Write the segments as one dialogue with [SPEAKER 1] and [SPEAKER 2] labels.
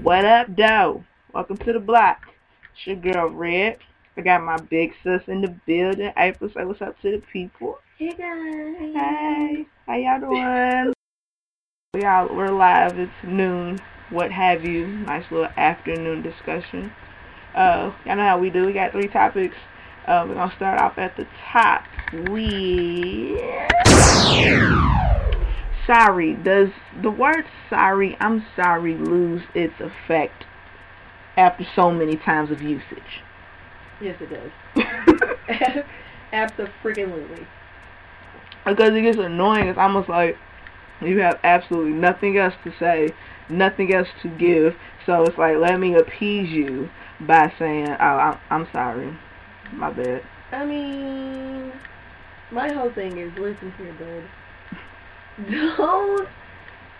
[SPEAKER 1] What up, doe? Welcome to the block. It's your girl, Red. I got my big sis in the building. April, say what's up to the people.
[SPEAKER 2] Hey guys.
[SPEAKER 1] Hey, how y'all doing? We all we're live. It's noon. What have you? Nice little afternoon discussion. Uh, y'all know how we do. We got three topics. Uh, we're gonna start off at the top with sorry. Does the word sorry, I'm sorry, lose its effect after so many times of usage?
[SPEAKER 2] Yes, it does. Absolutely.
[SPEAKER 1] Because it gets annoying. It's almost like you have absolutely nothing else to say, nothing else to give. So it's like, let me appease you by saying, oh, I'm, I'm sorry. My bad.
[SPEAKER 2] I mean, my whole thing is listen here, bud. Don't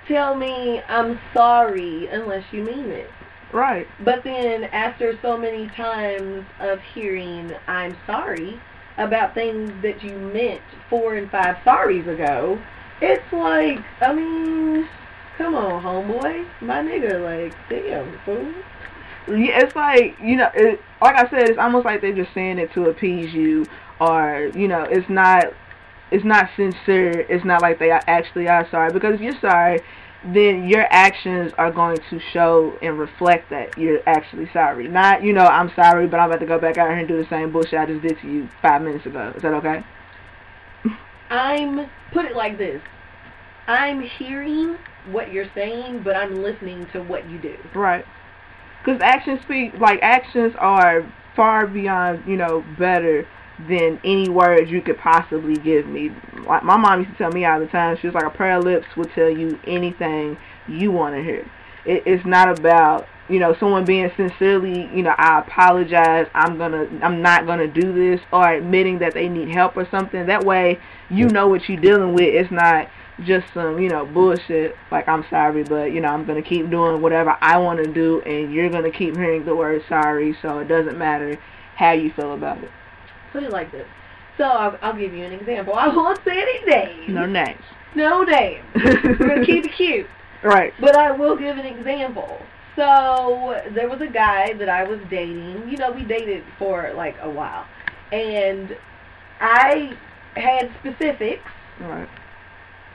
[SPEAKER 2] tell me I'm sorry unless you mean it.
[SPEAKER 1] Right.
[SPEAKER 2] But then after so many times of hearing I'm sorry about things that you meant four and five sorries ago, it's like, I mean, come on, homeboy, my nigga, like, damn, fool.
[SPEAKER 1] Yeah, it's like you know, it, like I said, it's almost like they're just saying it to appease you, or you know, it's not, it's not sincere. It's not like they actually are sorry. Because if you're sorry, then your actions are going to show and reflect that you're actually sorry. Not, you know, I'm sorry, but I'm about to go back out here and do the same bullshit I just did to you five minutes ago. Is that okay?
[SPEAKER 2] I'm put it like this. I'm hearing what you're saying, but I'm listening to what you do.
[SPEAKER 1] Right. Because actions speak, like actions are far beyond, you know, better than any words you could possibly give me. Like my mom used to tell me all the time, she was like, a prayer lips will tell you anything you want to hear. It, it's not about you know someone being sincerely, you know, I apologize, I'm gonna, I'm not gonna do this, or admitting that they need help or something. That way, you know what you're dealing with. It's not just some, you know, bullshit. Like I'm sorry, but you know, I'm gonna keep doing whatever I want to do, and you're gonna keep hearing the word sorry. So it doesn't matter how you feel about it.
[SPEAKER 2] Put it like this. So I'll, I'll give you an example. I won't say any names.
[SPEAKER 1] No names.
[SPEAKER 2] No names. We're gonna keep it cute.
[SPEAKER 1] Right.
[SPEAKER 2] But I will give an example. So there was a guy that I was dating. You know, we dated for like a while, and I had specifics
[SPEAKER 1] Right.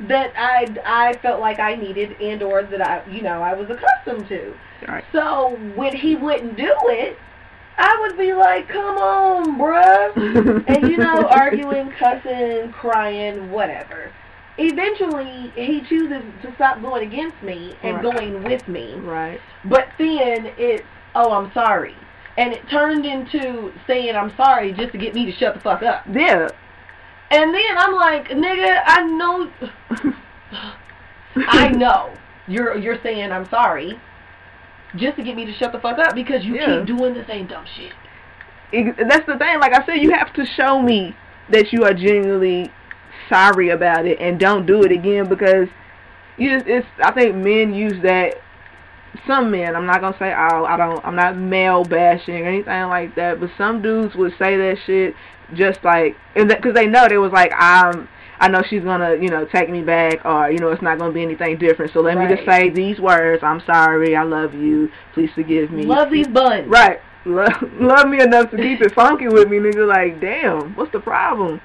[SPEAKER 2] that I I felt like I needed and or that I you know I was accustomed to.
[SPEAKER 1] Right.
[SPEAKER 2] So when he wouldn't do it, I would be like, "Come on, bruh," and you know, arguing, cussing, crying, whatever. Eventually, he chooses to stop going against me and
[SPEAKER 1] Right.
[SPEAKER 2] going with me.
[SPEAKER 1] Right.
[SPEAKER 2] But then it's, "Oh, I'm sorry," and it turned into saying "I'm sorry" just to get me to shut the fuck up.
[SPEAKER 1] Yeah.
[SPEAKER 2] And then I'm like, "Nigga, I know." I know you're you're saying I'm sorry just to get me to shut the fuck up because you
[SPEAKER 1] Yeah.
[SPEAKER 2] keep doing the same dumb shit.
[SPEAKER 1] Ex- That's the thing. Like I said, you have to show me that you are genuinely sorry about it and don't do it again because you just it's I think men use that some men, I'm not gonna say all, I don't I'm not male bashing or anything like that, but some dudes would say that shit just like and because they know they was like I'm I know she's gonna, you know, take me back, or you know, it's not gonna be anything different. So let me just say these words: I'm sorry, I love you, please forgive me.
[SPEAKER 2] Love these buns.
[SPEAKER 1] Right. Love, love me enough to keep it funky with me, nigga. Like, damn, what's the problem?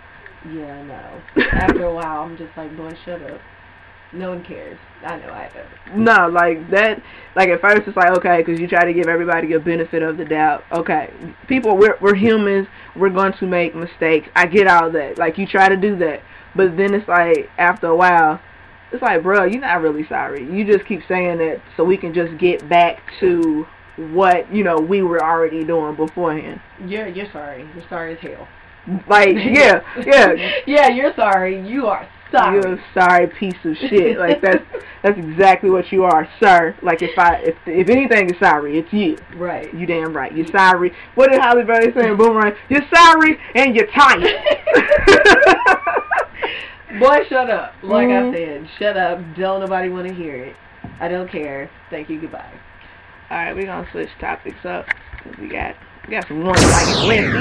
[SPEAKER 2] Yeah, I know. After a while, I'm just like, boy, shut up. No one cares. I know I have.
[SPEAKER 1] No, like that. Like at first, it's like okay, because you try to give everybody a benefit of the doubt. Okay, people, we're we're humans. We're going to make mistakes. I get all that. Like you try to do that, but then it's like after a while, it's like, bro, you're not really sorry. You just keep saying that so we can just get back to what you know we were already doing beforehand.
[SPEAKER 2] You're you're sorry. You're sorry as hell.
[SPEAKER 1] Like, yeah, yeah,
[SPEAKER 2] yeah, you're sorry. You are sorry.
[SPEAKER 1] You're a sorry piece of shit. Like that's that's exactly what you are, sir. Like if I if if anything is sorry, it's you.
[SPEAKER 2] Right.
[SPEAKER 1] You damn right. You're sorry. What did Halle Berry say in Boomerang? You're sorry and you're tight.
[SPEAKER 2] Boy, shut up. Like
[SPEAKER 1] Mhm.
[SPEAKER 2] I said, shut up. Don't nobody want to hear it. I don't care. Thank you. Goodbye.
[SPEAKER 1] All right, we're gonna switch topics up. 'cause We got we got some ones like Wednesday.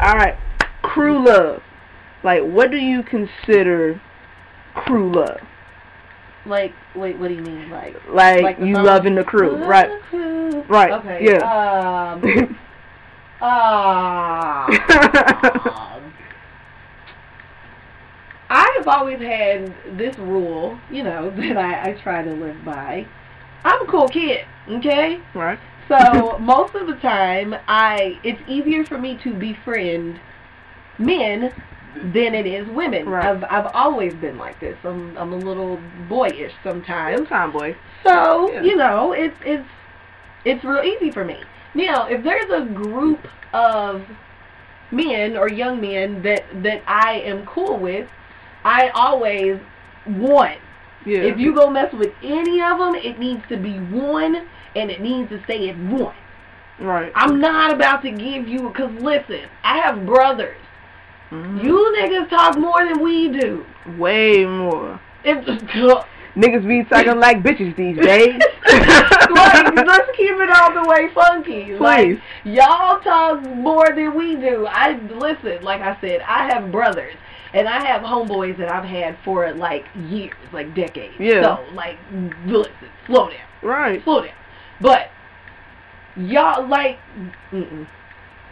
[SPEAKER 1] All right, crew love. Like, what do you consider crew love?
[SPEAKER 2] Like, wait, what do you mean? Like,
[SPEAKER 1] Like,
[SPEAKER 2] Like
[SPEAKER 1] you
[SPEAKER 2] song?
[SPEAKER 1] loving the crew,
[SPEAKER 2] Love
[SPEAKER 1] right?
[SPEAKER 2] crew.
[SPEAKER 1] Right,
[SPEAKER 2] Okay.
[SPEAKER 1] yeah.
[SPEAKER 2] Um. um I have always had this rule, you know, that I, I try to live by. I'm a cool kid, okay?
[SPEAKER 1] right.
[SPEAKER 2] So most of the time, I it's easier for me to befriend men than it is women.
[SPEAKER 1] Right.
[SPEAKER 2] I've I've always been like this. I'm I'm a little boyish sometimes.
[SPEAKER 1] Tomboy.
[SPEAKER 2] So
[SPEAKER 1] Yeah.
[SPEAKER 2] you know, it's it's it's real easy for me. Now, if there's a group of men or young men that that I am cool with, I always want
[SPEAKER 1] Yeah.
[SPEAKER 2] if you go mess with any of them, it needs to be one, and it needs to stay at one.
[SPEAKER 1] right.
[SPEAKER 2] I'm not about to give you, cause listen, I have brothers.
[SPEAKER 1] Mhm.
[SPEAKER 2] You niggas talk more than we do.
[SPEAKER 1] way more.
[SPEAKER 2] If,
[SPEAKER 1] Niggas be talking like bitches these days.
[SPEAKER 2] like, let's keep it all the way funky. Like, y'all talk more than we do. I listen, like I said, I have brothers. And I have homeboys that I've had for like years, like decades.
[SPEAKER 1] Yeah.
[SPEAKER 2] So, like, listen, slow down.
[SPEAKER 1] Right.
[SPEAKER 2] slow down. But y'all like mm-mm.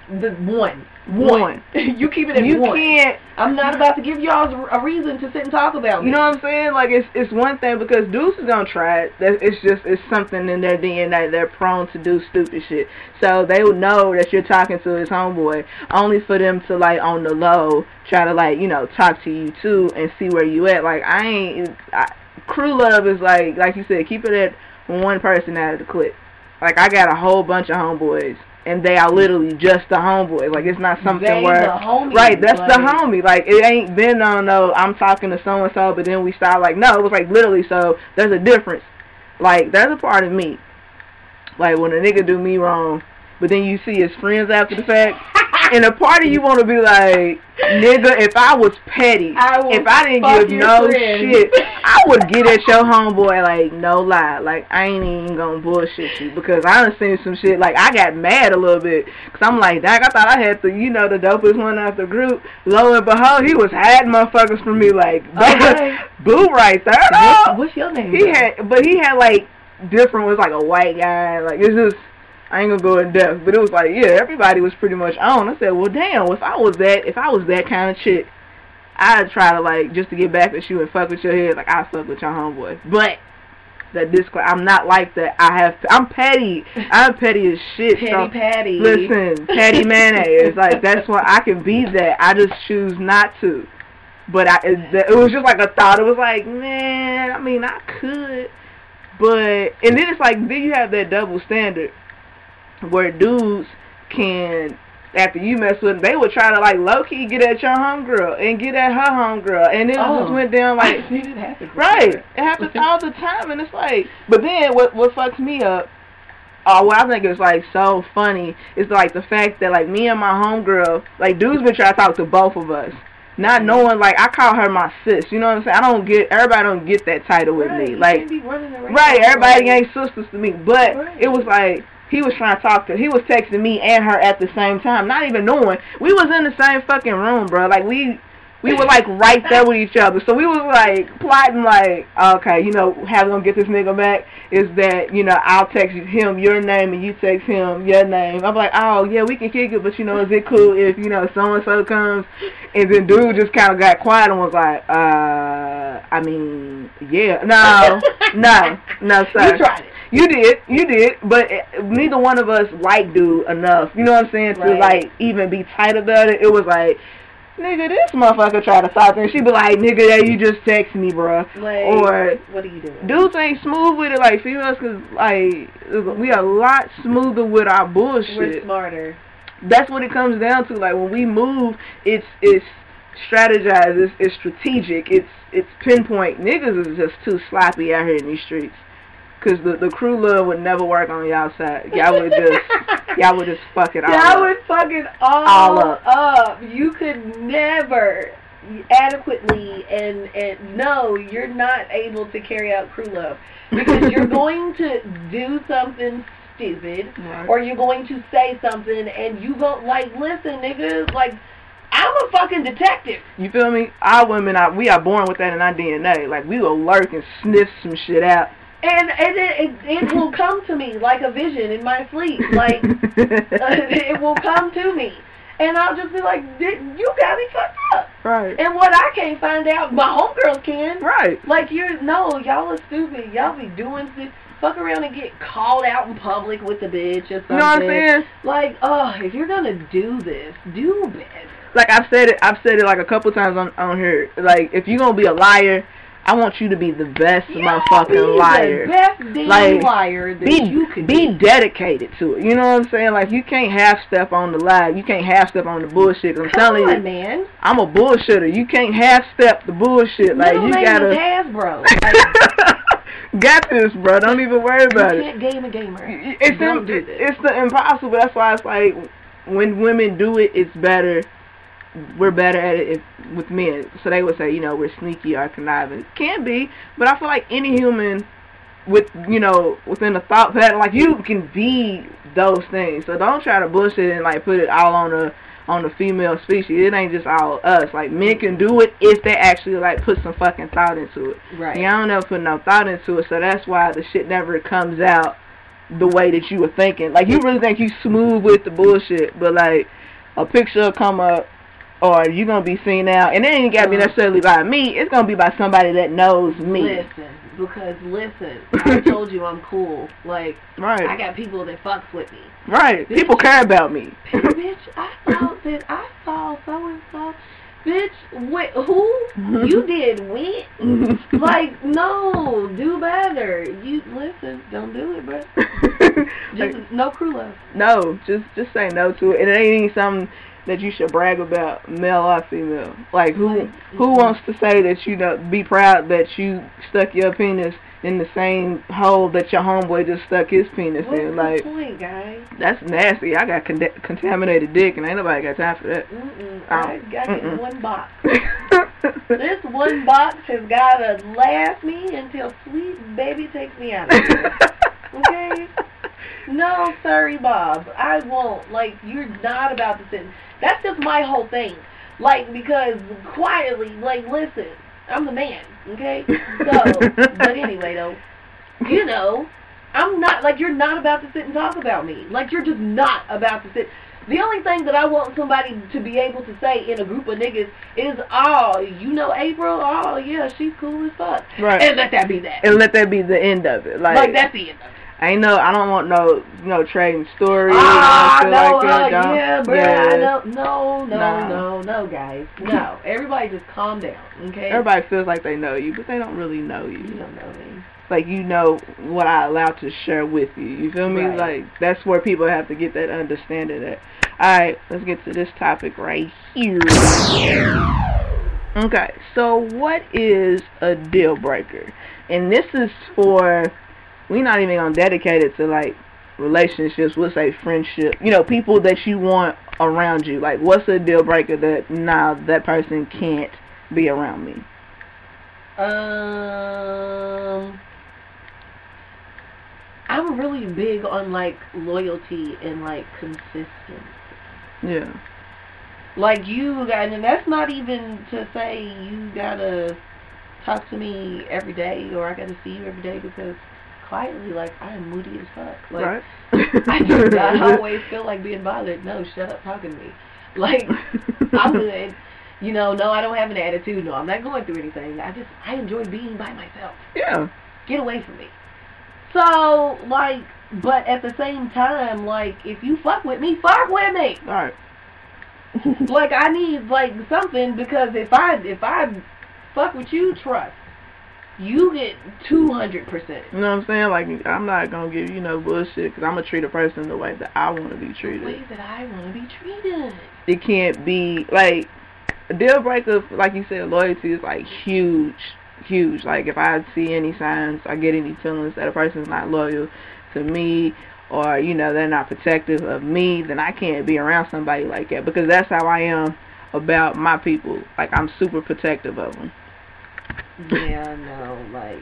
[SPEAKER 2] The one, one.
[SPEAKER 1] One.
[SPEAKER 2] you keep it at
[SPEAKER 1] You
[SPEAKER 2] one.
[SPEAKER 1] can't.
[SPEAKER 2] I'm not about to give y'all a reason to sit and talk about me.
[SPEAKER 1] You know what I'm saying? Like it's it's one thing because dudes is gonna try it. That it's just it's something in their DNA. They're prone to do stupid shit. So they would know that you're talking to his homeboy, only for them to like on the low try to like you know talk to you too and see where you at. Like I ain't. I, crew love is like like you said, keep it at one person out of the clique. Like I got a whole bunch of homeboys. And they are literally just the homeboys. Like it's not something
[SPEAKER 2] They
[SPEAKER 1] where
[SPEAKER 2] the homies,
[SPEAKER 1] right. That's the homie. Like it ain't been on no. I'm talking to so and so, but then we start like no. It was like literally. So there's a difference. Like there's a part of me. Like when a nigga do me wrong, but then you see his friends after the fact, and a part of you want to be like, nigga, if I was petty,
[SPEAKER 2] I
[SPEAKER 1] if I didn't give no
[SPEAKER 2] friends.
[SPEAKER 1] shit, I would get at your homeboy like no lie. Like I ain't even gonna bullshit you because I done seen some shit. Like I got mad a little bit because I'm like, dang, I thought I had the you know the dopest one out the group. Lo and behold, he was hiding motherfuckers from me like
[SPEAKER 2] Okay.
[SPEAKER 1] boo right there.
[SPEAKER 2] What's, what's your name?
[SPEAKER 1] He had, but he had like different. Was like a white guy. Like it's just. I ain't gonna go in depth, but it was like, yeah, everybody was pretty much on. I said, well, damn, if I was that, if I was that kind of chick, I'd try to like just to get back at you and fuck with your head, like I fuck with your homeboy. But that disclaimer, I'm not like that. I have, to, I'm petty. I'm petty as shit.
[SPEAKER 2] Petty
[SPEAKER 1] so,
[SPEAKER 2] Patty.
[SPEAKER 1] Listen, petty mayonnaise. Like that's why I can be that. I just choose not to. But I, it, it was just like a thought. It was like, man, I mean, I could, but and then it's like then you have that double standard where dudes can. After you mess with them, they would try to like low key get at your homegirl and get at her homegirl, and it
[SPEAKER 2] Oh.
[SPEAKER 1] just went down like
[SPEAKER 2] it happen.
[SPEAKER 1] Right. It happens all the time, and it's like, but then what what fucks me up? Oh, what I think is like so funny is like the fact that like me and my homegirl, like dudes been trying to talk to both of us, not mm-hmm. knowing like I call her my sis. You know what I'm saying? I don't get everybody don't get that title with
[SPEAKER 2] Right,
[SPEAKER 1] me. Like
[SPEAKER 2] can't be running around
[SPEAKER 1] Right, everybody ain't sisters to me. But
[SPEAKER 2] Right.
[SPEAKER 1] it was like he was trying to talk to he was texting me and her at the same time, not even knowing. We was in the same fucking room, bro. Like we we were like right there with each other. So we was like plotting like, okay, you know, how we gonna get this nigga back is that, you know, I'll text him your name and you text him your name. I'm like, oh yeah, we can kick it, but you know, is it cool if, you know, so and so comes and then dude just kinda got quiet and was like, uh I mean, yeah. No, no, no sir.
[SPEAKER 2] You tried it.
[SPEAKER 1] You did, you did, but neither one of us liked dude enough. You know what I'm saying? To like even be tight about it. It was like, nigga, this motherfucker try to stop to me. She be like, nigga, yeah, you just text me, bruh.
[SPEAKER 2] Like,
[SPEAKER 1] Or
[SPEAKER 2] what are you doing?
[SPEAKER 1] dudes ain't smooth with it like females, cause like we a lot smoother with our bullshit.
[SPEAKER 2] We're smarter.
[SPEAKER 1] That's what it comes down to. Like when we move, it's it's strategized. It's, it's strategic. It's it's pinpoint. Niggas is just too sloppy out here in these streets. Cause the the crew love would never work on y'all side. Y'all would just y'all would just fuck it all.
[SPEAKER 2] Y'all
[SPEAKER 1] up.
[SPEAKER 2] would fuck it all,
[SPEAKER 1] All up.
[SPEAKER 2] up. You could never adequately and and no, you're not able to carry out crew love because you're going to do something stupid
[SPEAKER 1] Right.
[SPEAKER 2] or you're going to say something and you go like, listen, niggas like I'm a fucking detective.
[SPEAKER 1] You feel me? Our women, are, we are born with that in our DNA. Like we will lurk and sniff some shit out.
[SPEAKER 2] And and it, it, it will come to me like a vision in my sleep. Like uh, it will come to me. And I'll just be like, "Dude, you got me fucked up.
[SPEAKER 1] right,
[SPEAKER 2] And what I can't find out, my homegirls can.
[SPEAKER 1] right.
[SPEAKER 2] Like you're no, y'all are stupid. Y'all be doing stu- fuck around and get called out in public with a bitch or something.
[SPEAKER 1] You know what I'm saying?
[SPEAKER 2] Like, oh, if you're gonna do this, do better.
[SPEAKER 1] Like I've said it, I've said it like a couple times on on here. Like if you're gonna be a liar, I want you to be the best
[SPEAKER 2] Yeah,
[SPEAKER 1] motherfucking liar.
[SPEAKER 2] The best damn
[SPEAKER 1] Like,
[SPEAKER 2] liar that
[SPEAKER 1] be
[SPEAKER 2] you could
[SPEAKER 1] be
[SPEAKER 2] be.
[SPEAKER 1] dedicated to it. You know what I'm saying? Like you can't half step on the lie. You can't half step on the bullshit. I'm
[SPEAKER 2] Come
[SPEAKER 1] telling
[SPEAKER 2] on,
[SPEAKER 1] you,
[SPEAKER 2] man.
[SPEAKER 1] I'm a bullshitter. You can't half step the bullshit. Like you gotta
[SPEAKER 2] is Hasbro. Like,
[SPEAKER 1] got this, bro. Don't even worry about it.
[SPEAKER 2] You can't game a gamer.
[SPEAKER 1] It's
[SPEAKER 2] Don't
[SPEAKER 1] im-
[SPEAKER 2] do this.
[SPEAKER 1] it's the impossible. That's why it's like when women do it, it's better. We're better at it if, with men. So they would say, you know, we're sneaky or conniving. Can be, but I feel like any human with you know within the thought pattern, like you can be those things. So don't try to bullshit and like put it all on the on the female species. It ain't just all us. Like men can do it if they actually like put some fucking thought into it.
[SPEAKER 2] Right.
[SPEAKER 1] Yeah, I don't never put no thought into it, so that's why the shit never comes out the way that you were thinking. Like you really think you smooth with the bullshit, but like a picture come up or you're gonna be seen out and it ain't gotta be necessarily by me, it's gonna be by somebody that knows me.
[SPEAKER 2] Listen, because listen, I told you I'm cool. Like
[SPEAKER 1] Right.
[SPEAKER 2] I got people that fucks with me.
[SPEAKER 1] right. People care about me.
[SPEAKER 2] bitch, I saw that. I saw so and so. Bitch, wait, who? You did when? Like, no, do better. You listen, don't do it, bro. Just no crew love.
[SPEAKER 1] no, just just say no to it. And it ain't even something that you should brag about, male or female. Like who who wants to say that you know be proud that you stuck your penis in the same hole that your homeboy just stuck his penis
[SPEAKER 2] What's
[SPEAKER 1] in?
[SPEAKER 2] the
[SPEAKER 1] Like
[SPEAKER 2] point, guys?
[SPEAKER 1] that's nasty. I got con- contaminated dick, and ain't nobody got time for that.
[SPEAKER 2] Mm-mm.
[SPEAKER 1] Oh,
[SPEAKER 2] I got
[SPEAKER 1] mm-mm.
[SPEAKER 2] one box. This one box has got to last me until sweet baby takes me out of here. Okay? No, sorry, Bob. I won't. Like, you're not about to sit. That's just my whole thing. Like, because quietly, like, listen, I'm the man, okay? So, but anyway, though, you know, I'm not, like, you're not about to sit and talk about me. Like, you're just not about to sit. The only thing that I want somebody to be able to say in a group of niggas is, oh, you know April? Oh, yeah, she's cool as fuck.
[SPEAKER 1] Right.
[SPEAKER 2] And let that be that.
[SPEAKER 1] and let that be the end of it. Like,
[SPEAKER 2] like, that's the end of it.
[SPEAKER 1] I ain't know. I don't want no you know trading stories.
[SPEAKER 2] Ah, no,
[SPEAKER 1] like
[SPEAKER 2] uh,
[SPEAKER 1] Don't-
[SPEAKER 2] yeah, bro.
[SPEAKER 1] yeah.
[SPEAKER 2] I don't, no, no,
[SPEAKER 1] Nah.
[SPEAKER 2] no, no, guys. No. Everybody just calm down, okay?
[SPEAKER 1] Everybody feels like they know you, but they don't really know
[SPEAKER 2] You
[SPEAKER 1] you.
[SPEAKER 2] don't know me.
[SPEAKER 1] Like you know what I allow to share with you. You feel me?
[SPEAKER 2] Right.
[SPEAKER 1] Like that's where people have to get that understanding. At. All right, let's get to this topic right here. Okay, so what is a deal breaker? And this is for we're not even gonna dedicate it to like relationships. We'll say friendship. You know, people that you want around you. Like, what's a deal breaker that nah that person can't be around me?
[SPEAKER 2] Um, I'm really big on like loyalty and like consistency.
[SPEAKER 1] Yeah.
[SPEAKER 2] Like you got, and that's not even to say you gotta talk to me every day or I gotta see you every day because quietly, like I am moody as fuck. Like
[SPEAKER 1] right.
[SPEAKER 2] I do not always feel like being bothered. No, shut up talking to me. Like I'm good. You know, no, I don't have an attitude. No, I'm not going through anything. I just I enjoy being by myself.
[SPEAKER 1] Yeah.
[SPEAKER 2] Get away from me. So like, but at the same time, like if you fuck with me, fuck with me.
[SPEAKER 1] All right.
[SPEAKER 2] like I need like something because if I if I fuck with you, trust. You get two hundred percent.
[SPEAKER 1] You know what I'm saying? Like, I'm not gonna give you no bullshit because I'm gonna treat a person the way that I want to be treated.
[SPEAKER 2] The way that I want to be treated.
[SPEAKER 1] It can't be like a deal breaker, like you said, loyalty is like huge, huge. Like if I see any signs, I get any feelings that a person's not loyal to me, or you know they're not protective of me, then I can't be around somebody like that because that's how I am about my people. Like I'm super protective of them.
[SPEAKER 2] Yeah, no, like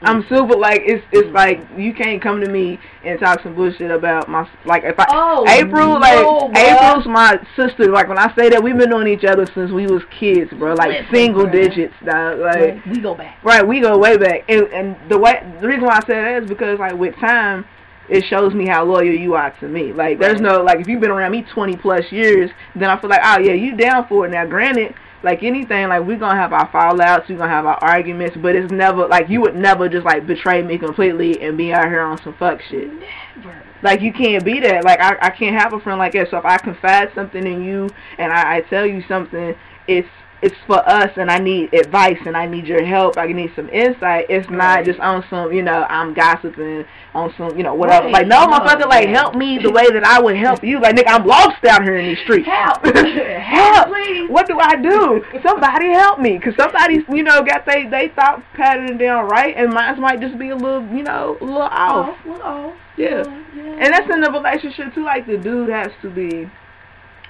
[SPEAKER 1] I'm super like it's it's like you can't come to me and talk some bullshit about my like if I
[SPEAKER 2] Oh,
[SPEAKER 1] April like
[SPEAKER 2] bruh.
[SPEAKER 1] April's my sister like when I say that we've been knowing each other since we was kids bro like
[SPEAKER 2] Listen,
[SPEAKER 1] single
[SPEAKER 2] bruh.
[SPEAKER 1] digits dog, like
[SPEAKER 2] we go back.
[SPEAKER 1] right we go way back and and the way the reason why I say that is because like with time it shows me how loyal you are to me like there's no like if you've been around me 20 plus years then I feel like oh yeah you down for it now granted like anything, like we're gonna have our fallouts, we're gonna have our arguments, but it's never like you would never just like betray me completely and be out here on some fuck shit.
[SPEAKER 2] Never.
[SPEAKER 1] Like you can't be that. Like I, I can't have a friend like that. So if I confide something in you and I, I tell you something, it's it's for us and I need advice and I need your help. I need some insight. It's not
[SPEAKER 2] Right.
[SPEAKER 1] just on some, you know, I'm gossiping on some, you know, whatever.
[SPEAKER 2] Right.
[SPEAKER 1] Like no,
[SPEAKER 2] No,
[SPEAKER 1] motherfucker, like
[SPEAKER 2] yeah.
[SPEAKER 1] help me the way that I would help you. Like nigga, I'm lost out here in these streets. Help.
[SPEAKER 2] help! Please.
[SPEAKER 1] What do I do? Somebody help me, cause somebody's, you know, got they they thought pattern down right, and mine might just be a little, you know, a little off.
[SPEAKER 2] Off, well, off.
[SPEAKER 1] Yeah.
[SPEAKER 2] yeah.
[SPEAKER 1] And that's in the relationship too. Like the dude has to be,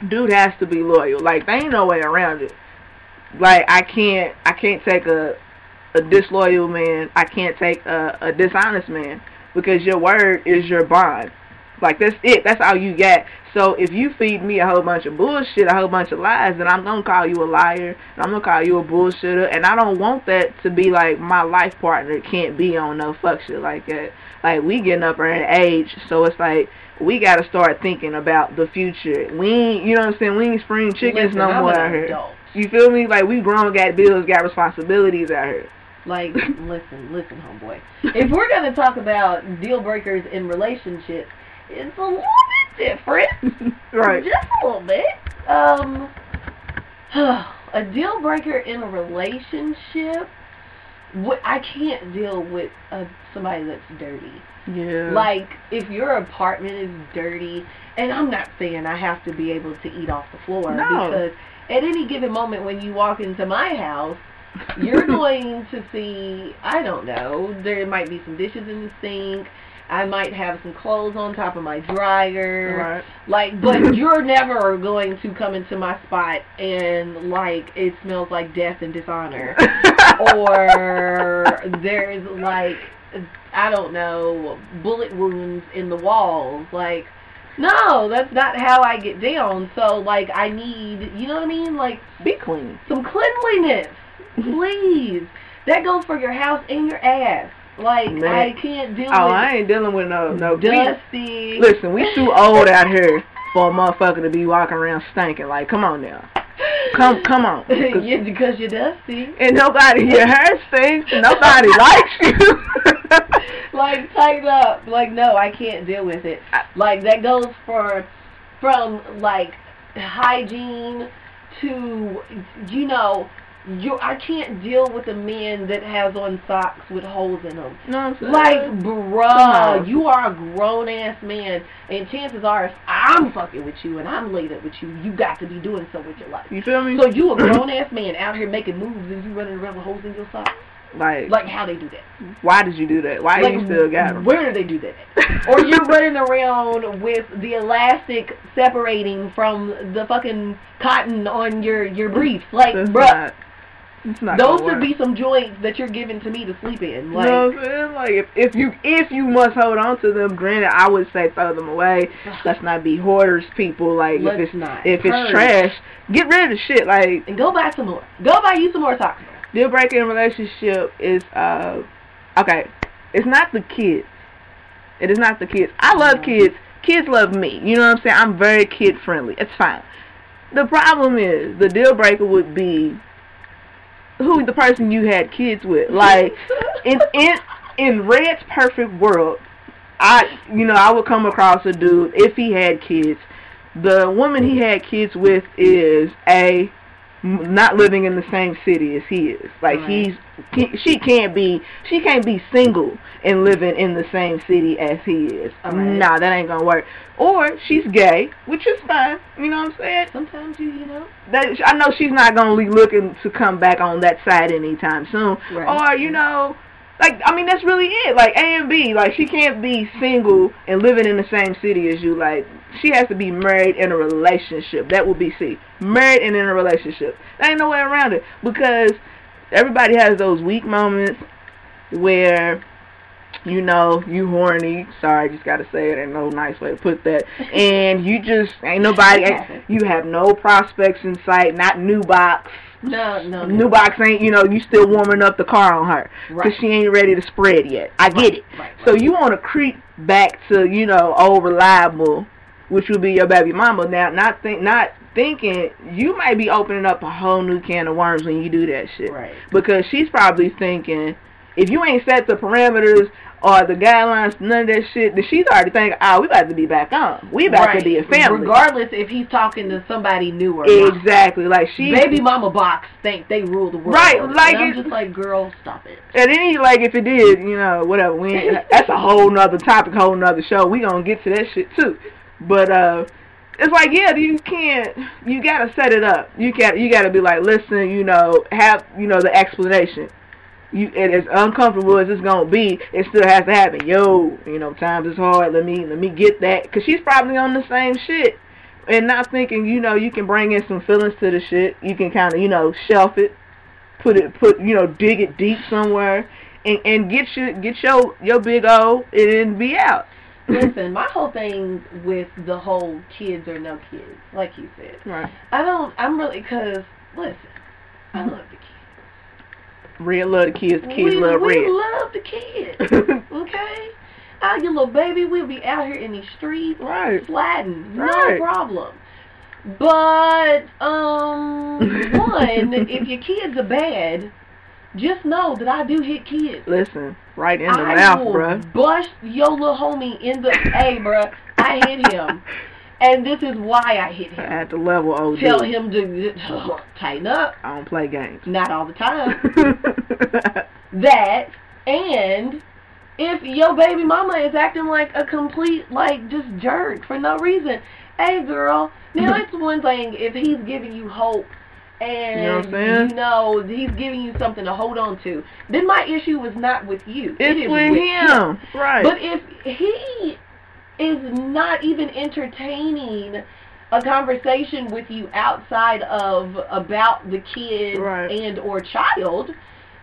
[SPEAKER 1] dude has to be loyal. Like there ain't no way around it. Like I can't, I can't take a, a disloyal man. I can't take a, a dishonest man because your word is your bond. Like that's it. That's all you get. So if you feed me a whole bunch of bullshit, a whole bunch of lies, then I'm gonna call you a liar. And I'm gonna call you a bullshitter. And I don't want that to be like my life partner can't be on no fuck shit like that. Like we getting up in age, so it's like we gotta start thinking about the future. We ain't, you know what I'm saying? We ain't spring chickens
[SPEAKER 2] Listen,
[SPEAKER 1] no
[SPEAKER 2] I'm
[SPEAKER 1] more
[SPEAKER 2] an
[SPEAKER 1] out here.
[SPEAKER 2] adult.
[SPEAKER 1] You feel me? Like we grown, got bills, got responsibilities out here.
[SPEAKER 2] Like, listen, listen, homeboy. If we're gonna talk about deal breakers in relationships, it's a little bit different.
[SPEAKER 1] right.
[SPEAKER 2] Just a little bit. Um, a deal breaker in a relationship. What I can't deal with uh, somebody that's dirty.
[SPEAKER 1] Yeah.
[SPEAKER 2] Like if your apartment is dirty, and I'm not saying I have to be able to eat off the floor
[SPEAKER 1] No.
[SPEAKER 2] because at any given moment when you walk into my house, you're going to see I don't know, there might be some dishes in the sink. I might have some clothes on top of my dryer.
[SPEAKER 1] Right.
[SPEAKER 2] Like, but you're never going to come into my spot and like it smells like death and dishonor, or there's like I don't know bullet wounds in the walls. Like, no, that's not how I get down. So like, I need you know what I mean? Like
[SPEAKER 1] Be clean.
[SPEAKER 2] some cleanliness, please. That goes for your house and your ass. Like
[SPEAKER 1] Man.
[SPEAKER 2] I can't deal
[SPEAKER 1] Oh,
[SPEAKER 2] with
[SPEAKER 1] I ain't dealing with no no. we-
[SPEAKER 2] dusty.
[SPEAKER 1] listen, we too old out here for a motherfucker to be walking around stinking. Like, come on now. Come, come on. 'Cause-
[SPEAKER 2] yeah, because you're dusty.
[SPEAKER 1] and nobody, your hair stinks. Nobody likes you.
[SPEAKER 2] Like tighten up. Like no, I can't deal with it. Like that goes for from like hygiene to you know you I can't deal with a man that has on socks with holes in them.
[SPEAKER 1] no?
[SPEAKER 2] Like, bruh, you are a grown ass man, and chances are, if I'm fucking with you and I'm laid up with you, you got to be doing something with your life.
[SPEAKER 1] you feel me?
[SPEAKER 2] So you a grown ass man out here making moves, and you running around with holes in your socks.
[SPEAKER 1] Like,
[SPEAKER 2] Like how they do that?
[SPEAKER 1] why did you do that? Why
[SPEAKER 2] like,
[SPEAKER 1] you still got them?
[SPEAKER 2] Where do they do that? or you're running around with the elastic separating from the fucking cotton on your your briefs. Like,
[SPEAKER 1] That's
[SPEAKER 2] bruh,
[SPEAKER 1] not. It's not.
[SPEAKER 2] those would be some joints that you're giving to me to sleep in. Like,
[SPEAKER 1] you know what I'm saying? Like if, if you if you must hold on to them, granted, I would say throw them away. Let's not be hoarders, people. Like if it's
[SPEAKER 2] not.
[SPEAKER 1] if it's trash, get rid of the shit. Like
[SPEAKER 2] and go buy some more. Go buy you some more socks.
[SPEAKER 1] Deal breaker in relationship is uh okay. It's not the kids. It is not the kids. I love kids. Kids love me. You know what I'm saying? I'm very kid friendly. It's fine. The problem is the deal breaker would be who the person you had kids with. Like in in in Red's perfect world, I you know I would come across a dude if he had kids. The woman he had kids with is a not living in the same city as he is. Like
[SPEAKER 2] Right.
[SPEAKER 1] he's he, she can't be she can't be single and living in the same city as he is.
[SPEAKER 2] Right.
[SPEAKER 1] Nah, that ain't gonna work. Or she's gay, which is fine. You know what I'm saying?
[SPEAKER 2] Sometimes you, you know.
[SPEAKER 1] That I know she's not gonna be looking to come back on that side anytime soon.
[SPEAKER 2] Right.
[SPEAKER 1] Or you know, like I mean that's really it. Like A and B, like she can't be single and living in the same city as you. Like she has to be married in a relationship. That would be C. Married and in a relationship. There ain't no way around it because everybody has those weak moments where you know, you horny. Sorry, just gotta say it. Ain't no nice way to put that. And you just ain't nobody. You have no prospects in sight. Not new box.
[SPEAKER 2] No, no, no.
[SPEAKER 1] New box ain't. You know, you still warming up the car on her because
[SPEAKER 2] Right.
[SPEAKER 1] she ain't ready to spread yet. I get it.
[SPEAKER 2] Right,
[SPEAKER 1] So
[SPEAKER 2] right.
[SPEAKER 1] you want to creep back to you know old reliable, which would be your baby mama. Now, not think, not thinking you might be opening up a whole new can of worms when you do that shit
[SPEAKER 2] Right.
[SPEAKER 1] because she's probably thinking if you ain't set the parameters or the guidelines, none of that shit, then she's already thinking, oh, we about to be back on. We about to be a family.
[SPEAKER 2] Regardless if he's talking to somebody new or not.
[SPEAKER 1] Exactly. Like she
[SPEAKER 2] Baby mama box think they rule the world.
[SPEAKER 1] Right,
[SPEAKER 2] And
[SPEAKER 1] like
[SPEAKER 2] I'm just like, girl, stop it.
[SPEAKER 1] And then, like, if it did, you know, whatever. We that's a whole nother topic, whole nother show. We gonna get to that shit too. But uh, it's like, yeah, you can't. You gotta set it up. You got. You gotta be like, listen, you know, have you know the explanation. You and as uncomfortable as it's gonna be, it still has to happen. Yo, you know, times is hard. Let me let me get that because she's probably on the same shit and not thinking, you know, you can bring in some feelings to the shit. You can kind of, you know, shelf it put it put you know dig it deep somewhere and and get your get your your big O and then be out.
[SPEAKER 2] Listen, my whole thing with the whole kids or no kids, like you said,
[SPEAKER 1] Right.
[SPEAKER 2] I don't. I'm really because listen, I love the kids.
[SPEAKER 1] Red love the kids. The kids
[SPEAKER 2] we,
[SPEAKER 1] love
[SPEAKER 2] we
[SPEAKER 1] red.
[SPEAKER 2] love the kids. Okay, our little baby, we'll be out here in these streets,
[SPEAKER 1] right.
[SPEAKER 2] sliding,
[SPEAKER 1] Right.
[SPEAKER 2] no problem. But um, one, if your kids are bad, just know that I do hit kids.
[SPEAKER 1] Listen, right in the
[SPEAKER 2] I
[SPEAKER 1] mouth,
[SPEAKER 2] will
[SPEAKER 1] bruh.
[SPEAKER 2] bust your little homie in the hey, bruh. I hit him, and this is why I hit him.
[SPEAKER 1] At the level OD.
[SPEAKER 2] Tell him to tighten up.
[SPEAKER 1] I don't play games.
[SPEAKER 2] Not all the time. that and if your baby mama is acting like a complete like just jerk for no reason hey girl now it's one thing if he's giving you hope and
[SPEAKER 1] You know what I'm saying?
[SPEAKER 2] you know, he's giving you something to hold on to then my issue is not with you It
[SPEAKER 1] it's
[SPEAKER 2] is
[SPEAKER 1] with him. Right.
[SPEAKER 2] but if he is not even entertaining a conversation with you outside of about the kid
[SPEAKER 1] Right.
[SPEAKER 2] and or child,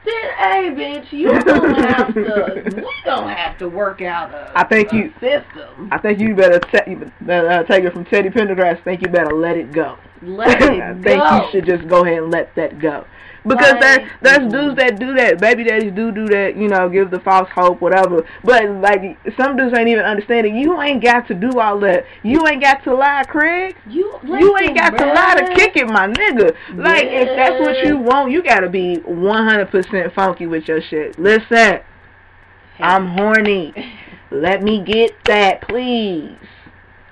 [SPEAKER 2] then hey bitch, you gonna have to we gonna have to work out a,
[SPEAKER 1] I think you-
[SPEAKER 2] system.
[SPEAKER 1] I think you better, te- you better uh, take it from Teddy Pendergrass. I think you better let it go.
[SPEAKER 2] Let it
[SPEAKER 1] I
[SPEAKER 2] go.
[SPEAKER 1] think you should just go ahead and let that go. Because
[SPEAKER 2] Like-
[SPEAKER 1] there, there's dudes that do that. Baby daddies do do that, you know, give the false hope, whatever. But, like, some dudes ain't even understanding. You ain't got to do all that. You ain't got to lie, Craig.
[SPEAKER 2] you
[SPEAKER 1] you ain't got to lie to kick it, my nigga. Like, if that's what you want, you got to be 100% funky with your shit. Listen, I'm horny. Let me get that, please.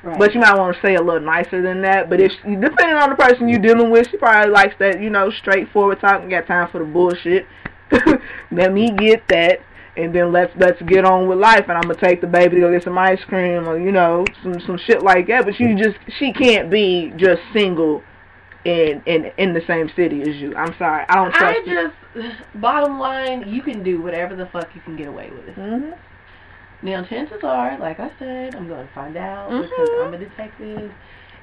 [SPEAKER 2] Right.
[SPEAKER 1] But you might want to say a little nicer than that. But if depending on the person you're dealing with, she probably likes that, you know, straightforward talking. Got time for the bullshit. Let me get that, and then let's let's get on with life. And I'm gonna take the baby to go get some ice cream or you know some some shit like that. But you just she can't be just single in in in the same city as you. I'm sorry, I don't trust
[SPEAKER 2] I just bottom line, you can do whatever the fuck you can get away with.
[SPEAKER 1] hmm
[SPEAKER 2] Now, chances are, like I said, I'm going to find out because
[SPEAKER 1] Mhm.
[SPEAKER 2] I'm a detective,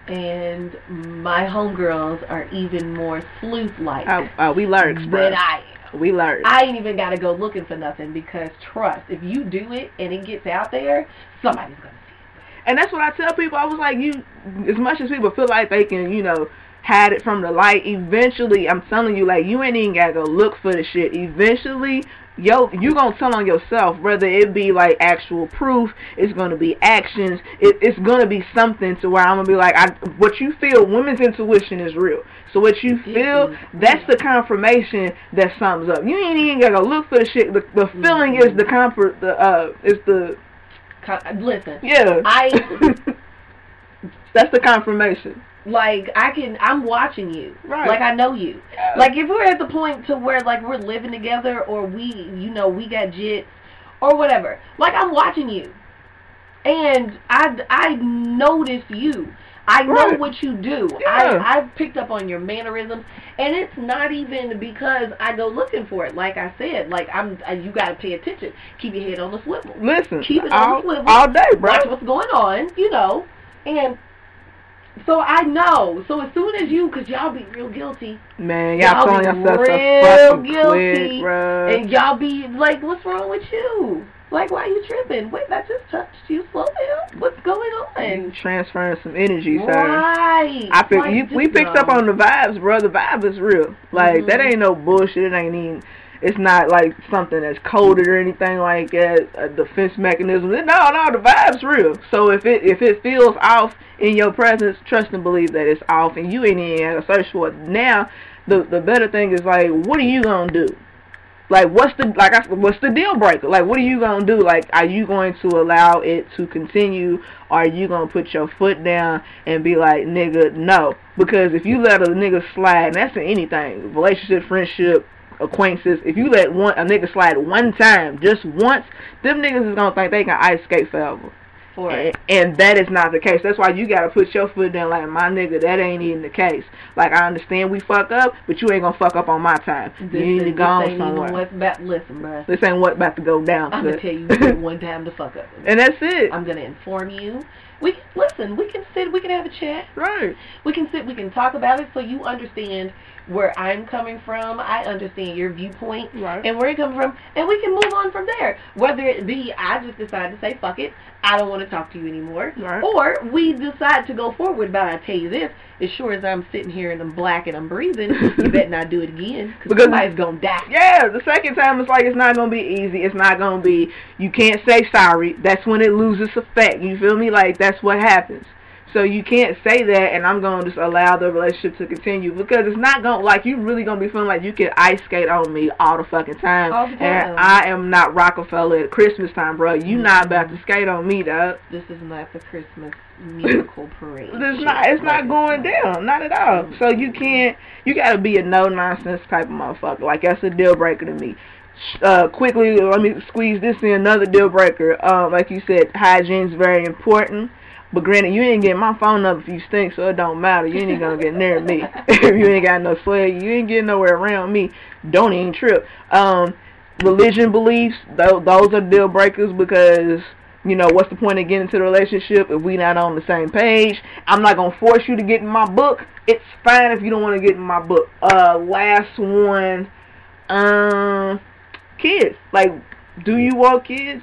[SPEAKER 2] and my homegirls are even more sleuth-like
[SPEAKER 1] Oh, oh, we lurks, bro.
[SPEAKER 2] than I am.
[SPEAKER 1] We lurks.
[SPEAKER 2] I ain't even got to go looking for nothing because trust, if you do it and it gets out there, somebody's going to see it.
[SPEAKER 1] And that's what I tell people. I was like, you, as much as people feel like they can, you know, hide it from the light, eventually, I'm telling you, like, you ain't even gotta go look for the shit. Eventually, yo, you gonna tell on yourself, whether it be like actual proof, it's gonna be actions, it, it's gonna be something to where I'm gonna be like, I, what you feel, women's intuition is real. So what you feel, that's the confirmation that sums up. You ain't even gotta look for the shit. The, the feeling is the comfort. The uh, is the
[SPEAKER 2] Listen,
[SPEAKER 1] yeah.
[SPEAKER 2] I
[SPEAKER 1] That's the confirmation.
[SPEAKER 2] Like I can, I'm watching you.
[SPEAKER 1] Right.
[SPEAKER 2] Like I know you.
[SPEAKER 1] Yeah.
[SPEAKER 2] Like if we're at the point to where like we're living together, or we, you know, we got jits, or whatever. Like I'm watching you, and I, I notice you. I know
[SPEAKER 1] Right.
[SPEAKER 2] what you do.
[SPEAKER 1] Yeah.
[SPEAKER 2] I, I've picked up on your mannerisms, and it's not even because I go looking for it. Like I said, like I'm, uh, you got to pay attention. Keep your head on the swivel.
[SPEAKER 1] Listen,
[SPEAKER 2] Keep it on
[SPEAKER 1] all,
[SPEAKER 2] the swivel.
[SPEAKER 1] all day, bro.
[SPEAKER 2] Watch what's going on, you know. And so I know. So as soon as you, because y'all be real guilty,
[SPEAKER 1] Man, y'all
[SPEAKER 2] Y'all
[SPEAKER 1] calling
[SPEAKER 2] be
[SPEAKER 1] yourself
[SPEAKER 2] real guilty,
[SPEAKER 1] bro.
[SPEAKER 2] and y'all be like, what's wrong with you? Like, why are you tripping? Wait, I just touched you. Slow down. What's going on?
[SPEAKER 1] transferring some energy, sir.
[SPEAKER 2] Right.
[SPEAKER 1] I pick,
[SPEAKER 2] Like,
[SPEAKER 1] you, we picked up on the vibes, bro. The vibe is real. Like
[SPEAKER 2] Mhm.
[SPEAKER 1] that ain't no bullshit. It ain't even. It's not like something that's coded or anything like that. A defense mechanism. No, no, the vibe's real. So if it if it feels off in your presence, trust and believe that it's off, and you ain't even search for it. Now, the the better thing is like, what are you gonna do? Like what's the like I, what's the deal breaker? Like what are you gonna do? Like are you going to allow it to continue or are you gonna put your foot down and be like, nigga, no? Because if you let a nigga slide, and that's in anything, relationship, friendship, acquaintances, if you let one a nigga slide one time, just once, them niggas is gonna think they can ice skate forever.
[SPEAKER 2] For
[SPEAKER 1] And,
[SPEAKER 2] it.
[SPEAKER 1] and that is not the case. That's why you gotta put your foot down like my nigga, that ain't even the case. Like I understand we fuck up, but you ain't gonna fuck up on my time.
[SPEAKER 2] This,
[SPEAKER 1] you need to go on
[SPEAKER 2] ain't even
[SPEAKER 1] somewhere.
[SPEAKER 2] what's about. Listen, bruh.
[SPEAKER 1] This ain't what about to go down.
[SPEAKER 2] I'm gonna tell you one time to fuck up.
[SPEAKER 1] and that's it.
[SPEAKER 2] I'm gonna inform you. We listen. We can sit. We can have a chat.
[SPEAKER 1] right.
[SPEAKER 2] We can sit. We can talk about it so you understand where I'm coming from. I understand your viewpoint
[SPEAKER 1] Right.
[SPEAKER 2] and where you're coming from, and we can move on from there. Whether it be I just decide to say fuck it, I don't want to talk to you anymore,
[SPEAKER 1] Right.
[SPEAKER 2] or we decide to go forward. But I tell you this: as sure as I'm sitting here and I'm black and I'm breathing, you better not do it again because
[SPEAKER 1] Because-
[SPEAKER 2] somebody's gonna die.
[SPEAKER 1] Yeah, the second time it's like it's not gonna be easy. It's not gonna be. You can't say sorry. That's when it loses effect. You feel me? Like that's what happens. So you can't say that, and I'm gonna just allow the relationship to continue because it's not gonna like you really gonna be feeling like you can ice skate on me all the fucking time.
[SPEAKER 2] All the time.
[SPEAKER 1] And I am not Rockefeller at Christmas time, bro. You not about to skate on me, dog.
[SPEAKER 2] This is not the Christmas musical parade.
[SPEAKER 1] It's not. It's not going down. Not at all. So you can't. You gotta be a no nonsense type of motherfucker. Like that's a deal breaker to me. Uh, quickly, let me squeeze this in. Another deal breaker. Um, like you said, hygiene's very important. But granted, you ain't getting my phone number if you stink, so it don't matter. You ain't gonna get near me. if you ain't got no swag, you ain't getting nowhere around me. Don't even trip. Um, religion beliefs, th- those are deal breakers because you know what's the point of getting into the relationship if we not on the same page? I'm not gonna force you to get in my book. It's fine if you don't want to get in my book. Uh, last one, um, kids. Like, do you want kids?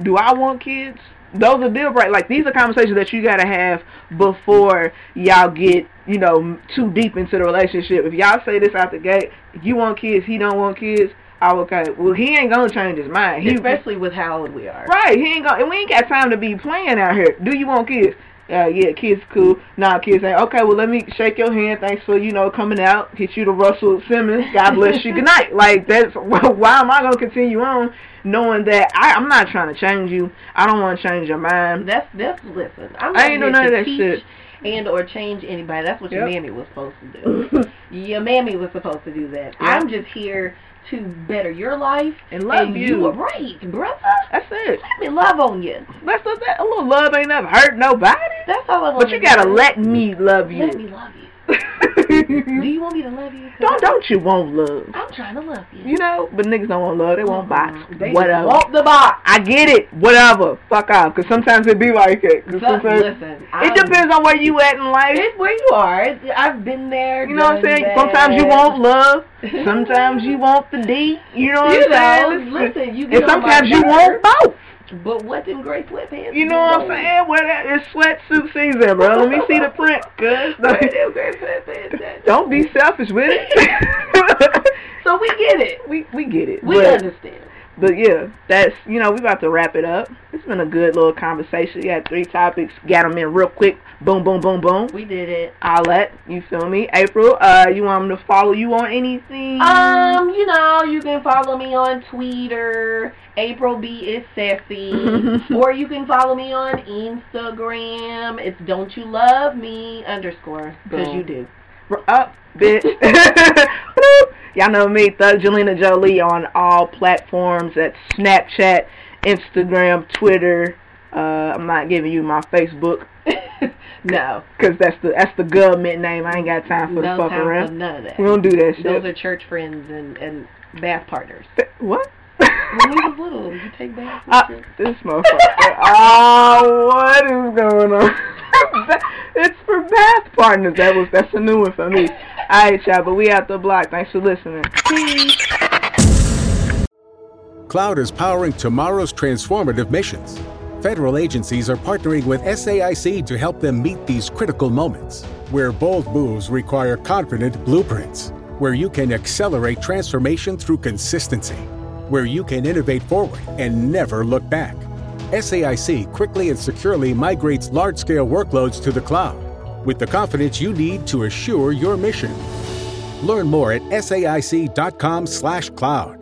[SPEAKER 1] Do I want kids? Those are deal breakers. Like these are conversations that you gotta have before y'all get, you know, too deep into the relationship. If y'all say this out the gate, you want kids, he don't want kids. Oh, okay. Well, he ain't gonna change his mind. He
[SPEAKER 2] Especially with how old we are.
[SPEAKER 1] right. He ain't gonna. And we ain't got time to be playing out here. Do you want kids? Uh, yeah, kids cool. Nah, kids ain't. Okay, well, let me shake your hand. Thanks for you know coming out. Hit you to Russell Simmons. God bless you. Good night. Like that's why am I gonna continue on knowing that I, I'm not trying to change you. I don't want to change your mind.
[SPEAKER 2] That's that's listen. I'm
[SPEAKER 1] I ain't
[SPEAKER 2] here
[SPEAKER 1] do none
[SPEAKER 2] to
[SPEAKER 1] of that
[SPEAKER 2] teach
[SPEAKER 1] shit.
[SPEAKER 2] and or change anybody. That's what your mammy was supposed to do. your mammy was supposed to do that. I'm just here to better your life
[SPEAKER 1] And love
[SPEAKER 2] and
[SPEAKER 1] you.
[SPEAKER 2] are right, brother.
[SPEAKER 1] That's it.
[SPEAKER 2] Let me love on you.
[SPEAKER 1] That's what that. A little love ain't never hurt nobody.
[SPEAKER 2] That's all I.
[SPEAKER 1] But you gotta let me love you.
[SPEAKER 2] let me love you. Do you want me to love you?
[SPEAKER 1] don't don't you want love?
[SPEAKER 2] I'm trying to love you.
[SPEAKER 1] You know, but niggas don't want love. They want box.
[SPEAKER 2] They
[SPEAKER 1] Whatever.
[SPEAKER 2] want the box.
[SPEAKER 1] I get it. Whatever. Fuck off. Because sometimes it be like it. 'Cause
[SPEAKER 2] listen,
[SPEAKER 1] it depends on where you at in life.
[SPEAKER 2] It's where you are. I've been there.
[SPEAKER 1] You know what I'm saying?
[SPEAKER 2] that.
[SPEAKER 1] Sometimes you want love. Sometimes you want the D. You know what
[SPEAKER 2] You
[SPEAKER 1] I'm saying?
[SPEAKER 2] listen, you
[SPEAKER 1] and
[SPEAKER 2] get my
[SPEAKER 1] sometimes you want both.
[SPEAKER 2] But what them gray sweatpants?
[SPEAKER 1] You know what I'm saying? Well, that is sweatsuit season, bro. Let me see the print, cuz.
[SPEAKER 2] What them gray sweatpants?
[SPEAKER 1] Don't be selfish with it.
[SPEAKER 2] So we get it.
[SPEAKER 1] we we get it.
[SPEAKER 2] We
[SPEAKER 1] but,
[SPEAKER 2] understand.
[SPEAKER 1] But yeah, that's you know we about to wrap it up. It's been a good little conversation. You had three topics, got them in real quick. Boom, boom, boom, boom.
[SPEAKER 2] We did it.
[SPEAKER 1] I'll let you feel me. April, uh, you want them to follow you on anything?
[SPEAKER 2] Um, you know, you can follow me on Twitter. April B is sassy, or you can follow me on Instagram. It's don't you love me underscore because you do.
[SPEAKER 1] up, bitch. Y'all know me, Thug Jelena Jolie, on all platforms at Snapchat, Instagram, Twitter. Uh, I'm not giving you my Facebook
[SPEAKER 2] no,
[SPEAKER 1] because that's the that's the government name. I ain't got time for
[SPEAKER 2] no
[SPEAKER 1] the fuck around.
[SPEAKER 2] none of that.
[SPEAKER 1] We don't do that shit.
[SPEAKER 2] Those are church friends and and bath partners.
[SPEAKER 1] what?
[SPEAKER 2] When we was little, you take baths.
[SPEAKER 1] Uh, this motherfucker. oh, what is going on? it's for bath partners. That was that's a new one for me. All right, y'all, but we out the block. Thanks for listening.
[SPEAKER 3] Cloud is powering tomorrow's transformative missions. Federal agencies are partnering with SAIC to help them meet these critical moments, where bold moves require confident blueprints, where you can accelerate transformation through consistency, where you can innovate forward and never look back. SAIC quickly and securely migrates large scale workloads to the cloud with the confidence you need to assure your mission. Learn more at saic.com/cloud.